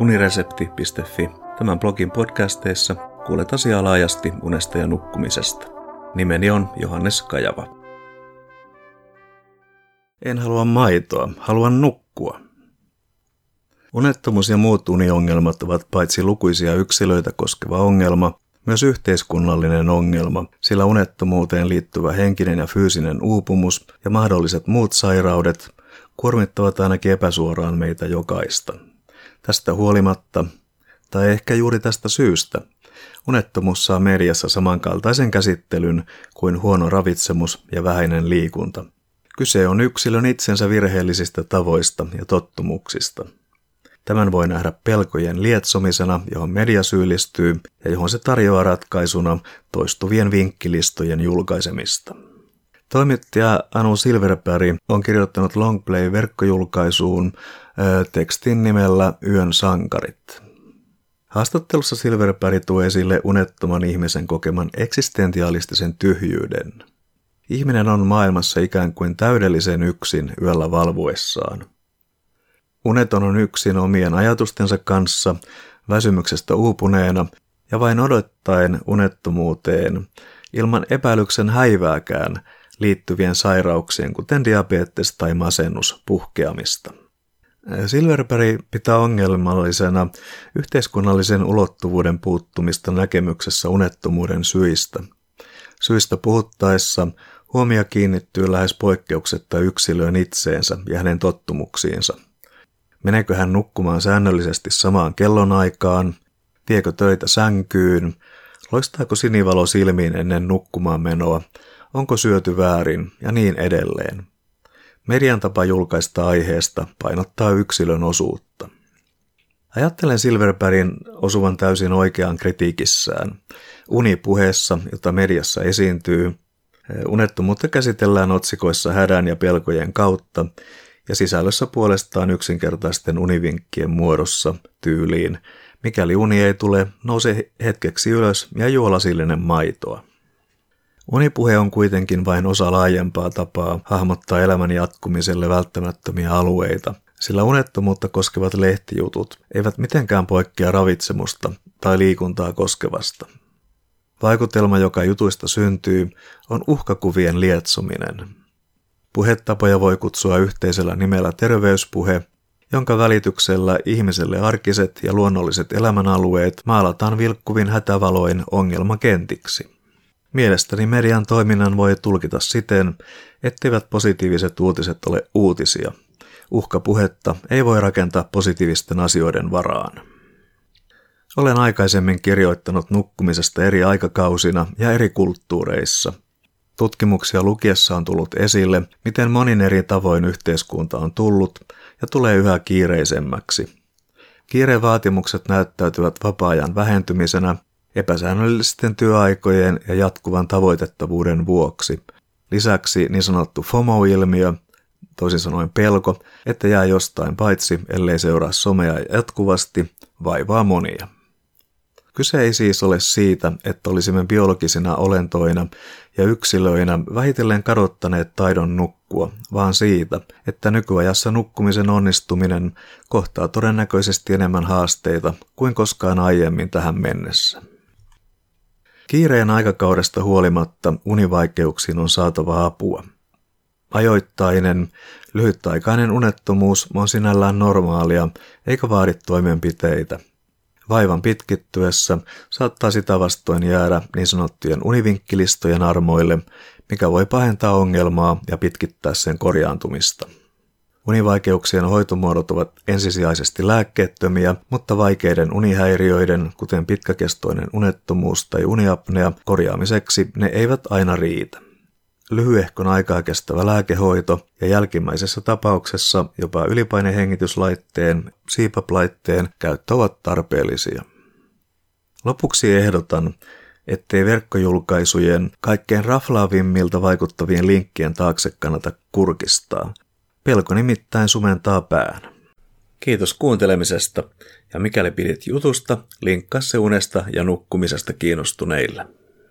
uniresepti.fi. Tämän blogin podcasteissa kuulet asiaa laajasti unesta ja nukkumisesta. Nimeni on Johannes Kajava. En halua maitoa, haluan nukkua. Unettomuus ja muut uniongelmat ovat paitsi lukuisia yksilöitä koskeva ongelma, myös yhteiskunnallinen ongelma, sillä unettomuuteen liittyvä henkinen ja fyysinen uupumus ja mahdolliset muut sairaudet kuormittavat ainakin epäsuoraan meitä jokaista. Tästä huolimatta, tai ehkä juuri tästä syystä, unettomuus saa mediassa samankaltaisen käsittelyn kuin huono ravitsemus ja vähäinen liikunta. Kyse on yksilön itsensä virheellisistä tavoista ja tottumuksista. Tämän voi nähdä pelkojen lietsomisena, johon media syyllistyy ja johon se tarjoaa ratkaisuna toistuvien vinkkilistojen julkaisemista. Toimittaja Anu Silverberg on kirjoittanut Longplay-verkkojulkaisuun tekstin nimellä Yön sankarit. Haastattelussa Silverberg tuo esille unettoman ihmisen kokeman eksistentialistisen tyhjyyden. Ihminen on maailmassa ikään kuin täydellisen yksin yöllä valvuessaan. Uneton on yksin omien ajatustensa kanssa, väsymyksestä uupuneena ja vain odottaen unettomuuteen, ilman epäilyksen häivääkään liittyvien sairauksien, kuten diabetes tai masennus, puhkeamista. Silverberg pitää ongelmallisena yhteiskunnallisen ulottuvuuden puuttumista näkemyksessä unettomuuden syistä. Syistä puhuttaessa huomio kiinnittyy lähes poikkeuksetta yksilöön itseensä ja hänen tottumuksiinsa. Meneekö hän nukkumaan säännöllisesti samaan kellonaikaan? Tiekö töitä sänkyyn? Loistaako sinivalo silmiin ennen nukkumaan menoa? Onko syöty väärin? Ja niin edelleen. Median tapa julkaista aiheesta painottaa yksilön osuutta. Ajattelen Silverbergin osuvan täysin oikeaan kritiikissään. Unipuheessa, jota mediassa esiintyy, unettomuutta käsitellään otsikoissa hädän ja pelkojen kautta ja sisällössä puolestaan yksinkertaisten univinkkien muodossa tyyliin. Mikäli uni ei tule, nouse hetkeksi ylös ja juo lasillinen maitoa. Unipuhe on kuitenkin vain osa laajempaa tapaa hahmottaa elämän jatkumiselle välttämättömiä alueita, sillä unettomuutta koskevat lehtijutut eivät mitenkään poikkea ravitsemusta tai liikuntaa koskevasta. Vaikutelma, joka jutuista syntyy, on uhkakuvien lietsominen. Puhetapoja voi kutsua yhteisellä nimellä terveyspuhe, jonka välityksellä ihmiselle arkiset ja luonnolliset elämänalueet maalataan vilkkuvin hätävaloin ongelmakentiksi. Mielestäni median toiminnan voi tulkita siten, etteivät positiiviset uutiset ole uutisia. Uhkapuhetta ei voi rakentaa positiivisten asioiden varaan. Olen aikaisemmin kirjoittanut nukkumisesta eri aikakausina ja eri kulttuureissa. Tutkimuksia lukiessa on tullut esille, miten monin eri tavoin yhteiskunta on tullut ja tulee yhä kiireisemmäksi. Kiireen vaatimukset näyttäytyvät vapaa-ajan vähentymisenä epäsäännöllisten työaikojen ja jatkuvan tavoitettavuuden vuoksi. Lisäksi niin sanottu FOMO-ilmiö, toisin sanoen pelko, että jää jostain paitsi, ellei seuraa somea jatkuvasti, vaivaa monia. Kyse ei siis ole siitä, että olisimme biologisina olentoina ja yksilöinä vähitellen kadottaneet taidon nukkua, vaan siitä, että nykyajassa nukkumisen onnistuminen kohtaa todennäköisesti enemmän haasteita kuin koskaan aiemmin tähän mennessä. Kiireen aikakaudesta huolimatta univaikeuksiin on saatava apua. Ajoittainen, lyhytaikainen unettomuus on sinällään normaalia eikä vaadi toimenpiteitä. Vaivan pitkittyessä saattaa sitä vastoin jäädä niin sanottujen univinkkilistojen armoille, mikä voi pahentaa ongelmaa ja pitkittää sen korjaantumista. Univaikeuksien hoitomuodot ovat ensisijaisesti lääkkeettömiä, mutta vaikeiden unihäiriöiden, kuten pitkäkestoinen unettomuus tai uniapnea, korjaamiseksi ne eivät aina riitä. Lyhyehkon aikaa kestävä lääkehoito ja jälkimmäisessä tapauksessa jopa ylipainehengityslaitteen, CPAP-laitteen käyttö ovat tarpeellisia. Lopuksi ehdotan, ettei verkkojulkaisujen kaikkein raflaavimmilta vaikuttavien linkkien taakse kannata kurkistaa – Pelko nimittäin sumentaa pään. Kiitos kuuntelemisesta ja mikäli pidit jutusta, linkkaa se unesta ja nukkumisesta kiinnostuneille.